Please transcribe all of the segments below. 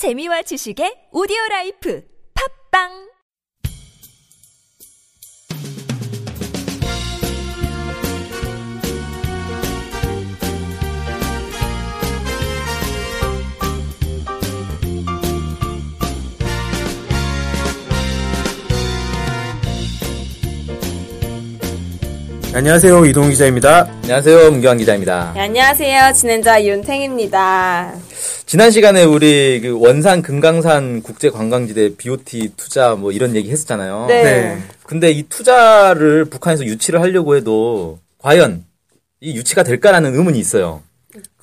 재미와 지식의 오디오 라이프. 팝빵 안녕하세요 이동 기자입니다. 안녕하세요, 문경환 기자입니다. 네, 안녕하세요. 진행자 윤탱입니다. 지난 시간에 우리 그 원산 금강산 국제 관광지대 BOT 투자 뭐 이런 얘기 했었잖아요. 네. 네. 근데 이 투자를 북한에서 유치를 하려고 해도 과연 이 유치가 될까라는 의문이 있어요.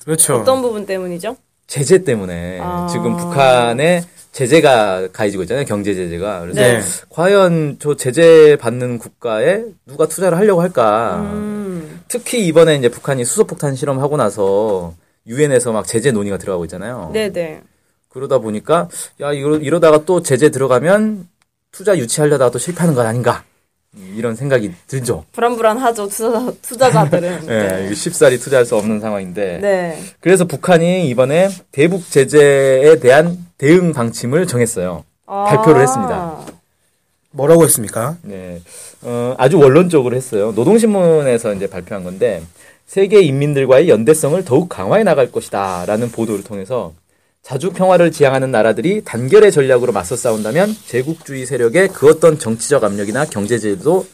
그렇죠. 어떤 부분 때문이죠? 제재 때문에 아. 지금 북한에 제재가 가해지고 있잖아요. 경제 제재가. 그래서 네. 과연 저 제재 받는 국가에 누가 투자를 하려고 할까? 음, 특히 이번에 이제 북한이 수소폭탄 실험하고 나서 유엔에서 막 제재 논의가 들어가고 있잖아요. 네네. 그러다 보니까 야 이러, 이러다가 또 제재 들어가면 투자 유치하려다가 또 실패하는 건 아닌가 음, 이런 생각이 들죠. 불안불안하죠. 투자, 투자자들은. 예, 이거 쉽사리 투자할 수 없는 상황인데 네. 그래서 북한이 이번에 대북 제재에 대한 대응 방침을 정했어요. 아. 발표를 했습니다. 뭐라고 했습니까? 네, 어, 아주 원론적으로 했어요. 노동신문에서 이제 발표한 건데 세계 인민들과의 연대성을 더욱 강화해 나갈 것이다라는 보도를 통해서 자주 평화를 지향하는 나라들이 단결의 전략으로 맞서 싸운다면 제국주의 세력의 그 어떤 정치적 압력이나 경제제도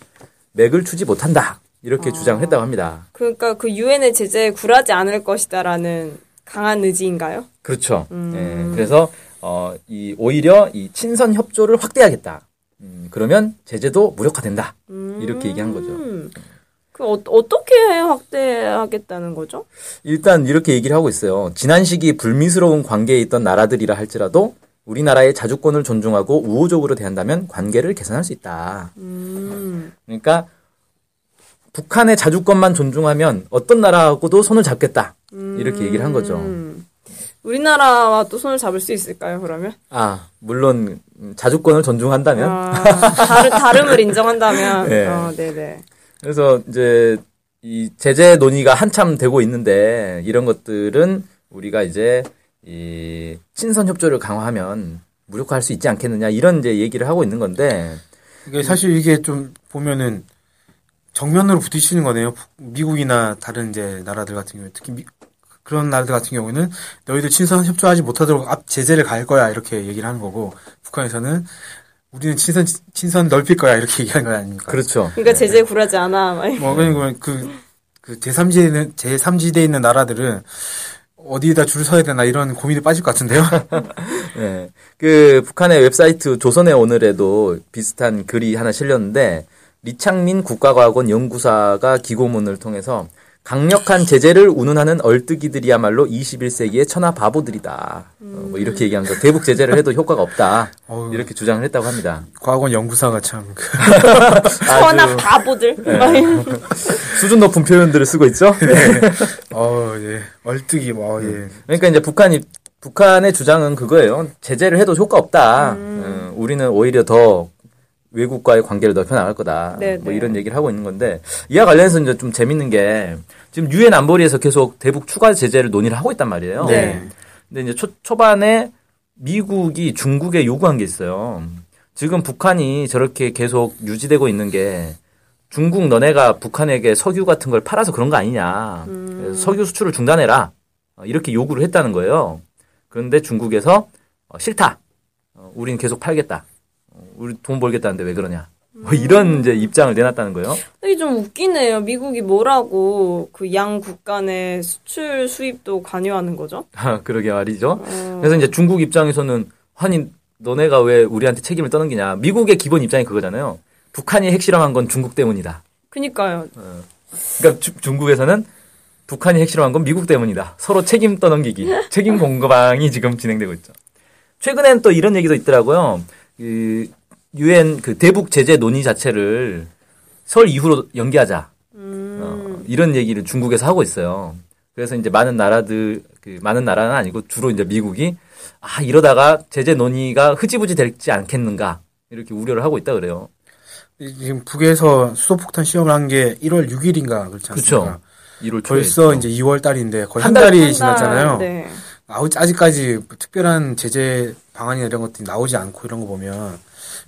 맥을 추지 못한다 이렇게 주장을 했다고 합니다. 그러니까 그 유엔의 제재에 굴하지 않을 것이다라는 강한 의지인가요? 그렇죠. 예, 그래서 어, 이 오히려 이 친선 협조를 확대하겠다. 음, 그러면 제재도 무력화된다. 이렇게 얘기한 거죠. 음. 그 어, 어떻게 확대 하겠다는 거죠? 일단 이렇게 얘기를 하고 있어요. 지난 시기 불미스러운 관계에 있던 나라들이라 할지라도 우리나라의 자주권을 존중하고 우호적으로 대한다면 관계를 개선할 수 있다. 음. 그러니까 북한의 자주권만 존중하면 어떤 나라하고도 손을 잡겠다. 이렇게 얘기를 한 거죠. 음. 우리나라와 또 손을 잡을 수 있을까요, 그러면? 아, 물론 자주권을 존중한다면 아, 다름을 인정한다면. 네. 어, 네네. 그래서 이제 이 제재 논의가 한참 되고 있는데 이런 것들은 우리가 이제 이 친선 협조를 강화하면 무력화할 수 있지 않겠느냐 이런 이제 얘기를 하고 있는 건데 이게 사실 이게 좀 보면은 정면으로 부딪히는 거네요. 북- 미국이나 다른 이제 나라들 같은 경우 특히 미- 그런 나라들 같은 경우는 너희들 친선 협조하지 못하도록 앞 제재를 가할 거야 이렇게 얘기를 하는 거고 북한에서는 우리는 친선 친선 넓힐 거야 이렇게 얘기하는 거 아닙니까? 그렇죠. 그러니까 제재에 굴하지 않아. 막뭐 그러니까 그, 그 제3지대에 있는 제3지대에 있는 나라들은 어디에다 줄 서야 되나 이런 고민에 빠질 것 같은데요. 네. 그 북한의 웹사이트 조선의 오늘에도 비슷한 글이 하나 실렸는데 리창민 국가과학원 연구사가 기고문을 통해서 강력한 제재를 운운하는 얼뜨기들이야말로 21세기의 천하 바보들이다. 어, 뭐 이렇게 얘기한 거. 대북 제재를 해도 효과가 없다. 어우. 이렇게 주장을 했다고 합니다. 과학원 연구사가 참 그- 천하 바보들. 네. 수준 높은 표현들을 쓰고 있죠. 어, 예. 얼뜨기, 뭐, 예. 그러니까 이제 북한이 북한의 주장은 그거예요. 제재를 해도 효과 없다. 어, 우리는 오히려 더 외국과의 관계를 넓혀 나갈 거다. 네, 뭐 네. 이런 얘기를 하고 있는 건데 이와 관련해서 이제 좀 재밌는 게 지금 유엔 안보리에서 계속 대북 추가 제재를 논의를 하고 있단 말이에요. 네. 근데 이제 초, 초반에 미국이 중국에 요구한 게 있어요. 지금 북한이 저렇게 계속 유지되고 있는 게 중국 너네가 북한에게 석유 같은 걸 팔아서 그런 거 아니냐. 그래서 석유 수출을 중단해라. 어, 이렇게 요구를 했다는 거예요. 그런데 중국에서 어, 싫다. 어, 우린 계속 팔겠다. 어, 우리 돈 벌겠다는데 왜 그러냐. 뭐 이런 이제 입장을 내놨다는 거예요. 이게 좀 웃기네요. 미국이 뭐라고 그 양 국가 내 수출 수입도 관여하는 거죠? 아, 그러게 말이죠. 어, 그래서 이제 중국 입장에서는 아니 너네가 왜 우리한테 책임을 떠넘기냐. 미국의 기본 입장이 그거잖아요. 북한이 핵실험한 건 중국 때문이다. 그니까요. 그러니까 주- 중국에서는 북한이 핵실험한 건 미국 때문이다. 서로 책임 떠넘기기, 책임 공방이 지금 진행되고 있죠. 최근엔 또 이런 얘기도 있더라고요. 그 유엔 그 대북 제재 논의 자체를 설 이후로 연기하자. 어, 이런 얘기를 중국에서 하고 있어요. 그래서 이제 많은 나라들 그 많은 나라는 아니고 주로 이제 미국이 아 이러다가 제재 논의가 흐지부지 될지 않겠는가 이렇게 우려를 하고 있다 그래요. 이- 지금 북에서 수소폭탄 시험을 한 게 1월 6일인가 그렇지 않습니까? 그렇죠. 1월 초에 벌써 했죠. 이제 2월 달인데 거의 한 한, 달, 달이 한 달, 지났잖아요. 네. 아직- 아직까지 뭐 특별한 제재 방안이나 이런 것들이 나오지 않고 이런 거 보면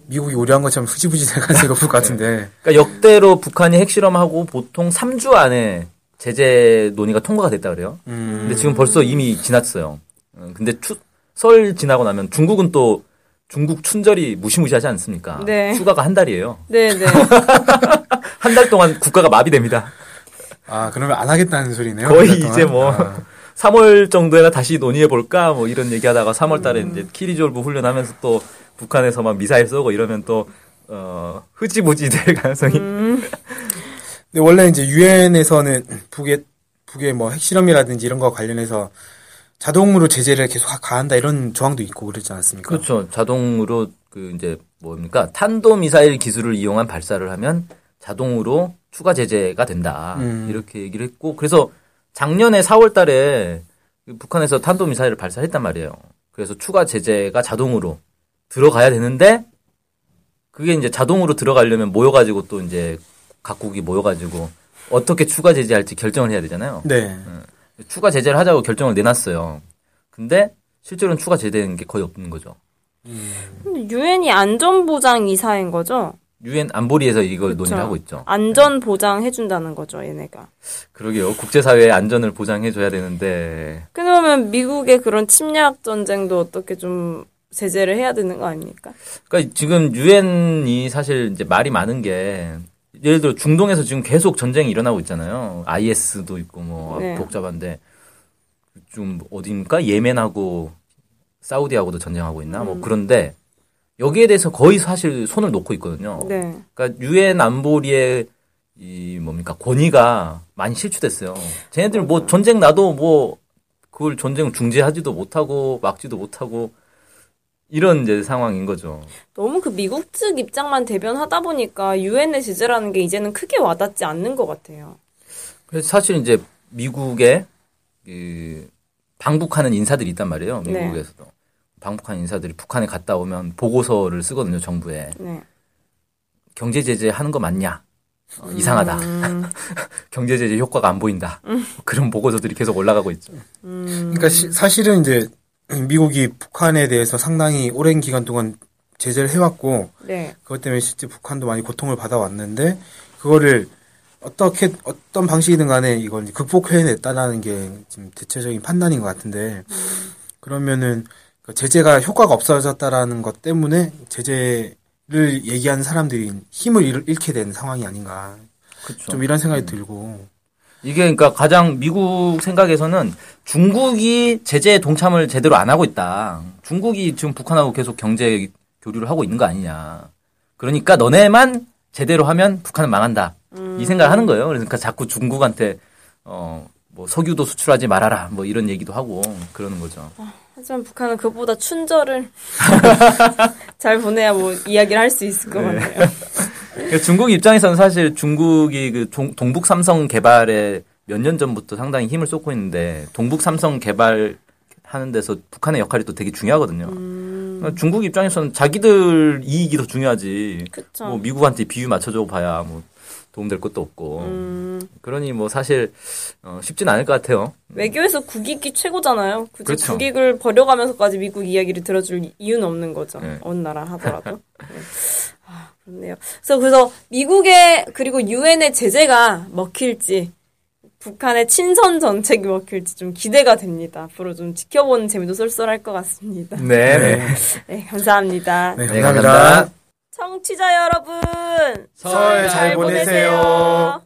미국이 우려한 것처럼 흐지부지 될 가능성이 높을 것 같은데. 그러니까 역대로 북한이 핵실험하고 보통 3주 안에 제재 논의가 통과가 됐다 그래요. 음. 근데 지금 벌써 이미 지났어요. 어, 근데 추, 설 지나고 나면 중국은 또 중국 춘절이 무시무시하지 않습니까? 네. 휴가가 한 달이에요. 네 네. 한 달 동안 국가가 마비됩니다. 아, 그러면 안 하겠다는 소리네요. 거의. 이제 뭐 아, 3월 정도에나 다시 논의해 볼까 뭐 이런 얘기하다가 3월 달에 음. 이제 키리졸브 훈련하면서 또 북한에서 막 미사일 쏘고 이러면 또 어, 흐지부지 될 가능성이 근데 원래 이제 유엔에서는 북의 북의 뭐 핵실험이라든지 이런 거 관련해서 자동으로 제재를 계속 가- 가한다 이런 조항도 있고 그랬지 않았습니까? 그렇죠. 자동으로 그 이제 뭡니까 탄도 미사일 기술을 이용한 발사를 하면 자동으로 추가 제재가 된다 음. 이렇게 얘기를 했고 그래서 작년에 4월 달에 북한에서 탄도 미사일을 발사했단 말이에요. 그래서 추가 제재가 자동으로 들어가야 되는데 그게 이제 자동으로 들어가려면 모여가지고 또 이제 각국이 모여가지고 어떻게 추가 제재할지 결정을 해야 되잖아요. 네. 추가 제재를 하자고 결정을 내놨어요. 근데 실제로는 추가 제재된 게 거의 없는 거죠. 유엔이 안전보장 이사인 거죠? 유엔 안보리에서 이걸 그쵸. 논의를 하고 있죠. 안전 보장해 준다는 거죠, 얘네가. 그러게요. 국제사회의 안전을 보장해 줘야 되는데 그러면 미국의 그런 침략 전쟁도 어떻게 좀 제재를 해야 되는 거 아닙니까? 그러니까 지금 유엔이 사실 이제 말이 많은 게 예를 들어 중동에서 지금 계속 전쟁이 일어나고 있잖아요. IS도 있고 뭐 네. 복잡한데 좀 어디입니까? 예멘하고 사우디하고도 전쟁하고 있나? 뭐 그런데 여기에 대해서 거의 사실 손을 놓고 있거든요. 네. 그러니까 유엔 안보리의 이 뭡니까 권위가 많이 실추됐어요. 쟤네들 뭐 전쟁 나도 뭐 그걸 전쟁 중지하지도 못하고 막지도 못하고 이런 이제 상황인 거죠. 너무 그 미국 측 입장만 대변하다 보니까 유엔의 제재라는 게 이제는 크게 와닿지 않는 것 같아요. 그래서 사실 이제 미국에 그 방북하는 인사들이 있단 말이에요. 네. 미국에서도 방북하는 인사들이 북한에 갔다 오면 보고서를 쓰거든요. 정부에 네. 경제 제재 하는 거 맞냐? 어, 이상하다. 음. 경제 제재 효과가 안 보인다. 그런 보고서들이 계속 올라가고 있죠. 그러니까 시- 사실은 이제 미국이 북한에 대해서 상당히 오랜 기간 동안 제재를 해왔고 네. 그것 때문에 실제 북한도 많이 고통을 받아왔는데 그거를 어떻게 어떤 방식이든 간에 이걸 극복해냈다라는 게 지금 대체적인 판단인 것 같은데 그러면은 그 제재가 효과가 없어졌다라는 것 때문에 제재를 얘기하는 사람들이 힘을 잃- 잃게 된 상황이 아닌가 그렇죠. 좀 이런 생각이 들고 이게 그러니까 가장 미국 생각에서는 중국이 제재에 동참을 제대로 안 하고 있다. 중국이 지금 북한하고 계속 경제 교류를 하고 있는 거 아니냐. 그러니까 너네만 제대로 하면 북한은 망한다. 이 생각을 하는 거예요. 그러니까 자꾸 중국한테 어 뭐 석유도 수출하지 말아라. 뭐 이런 얘기도 하고 그러는 거죠. 하지만 북한은 그보다 춘절을 잘 보내야 뭐 이야기를 할 수 있을 것 같아요. 그러니까 중국 입장에서는 사실 중국이 그 종- 동북 삼성 개발에 몇 년 전부터 상당히 힘을 쏟고 있는데 동북 삼성 개발 하는 데서 북한의 역할이 또 되게 중요하거든요. 그러니까 중국 입장에서는 자기들 이익이 더 중요하지. 그쵸. 뭐 미국한테 비유 맞춰줘 봐야 뭐 도움될 것도 없고. 음, 그러니 뭐 사실 어, 쉽진 않을 것 같아요. 외교에서 국익이 최고잖아요. 굳이 그렇죠. 국익을 버려가면서까지 미국 이야기를 들어줄 이유는 없는 거죠. 네. 어느 나라 하더라도. 네. 아, 그렇네요. 그래서, 그래서 미국의 그리고 유엔의 제재가 먹힐지 북한의 친선 정책이 먹힐지 좀 기대가 됩니다. 앞으로 좀 지켜보는 재미도 쏠쏠할 것 같습니다. 네. 네. 네, 감사합니다. 네, 네, 감사합니다. 감사합니다. 청취자 여러분, 설잘 보내세요. 팟캐스트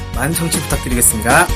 많은 청취 부탁드리겠습니다.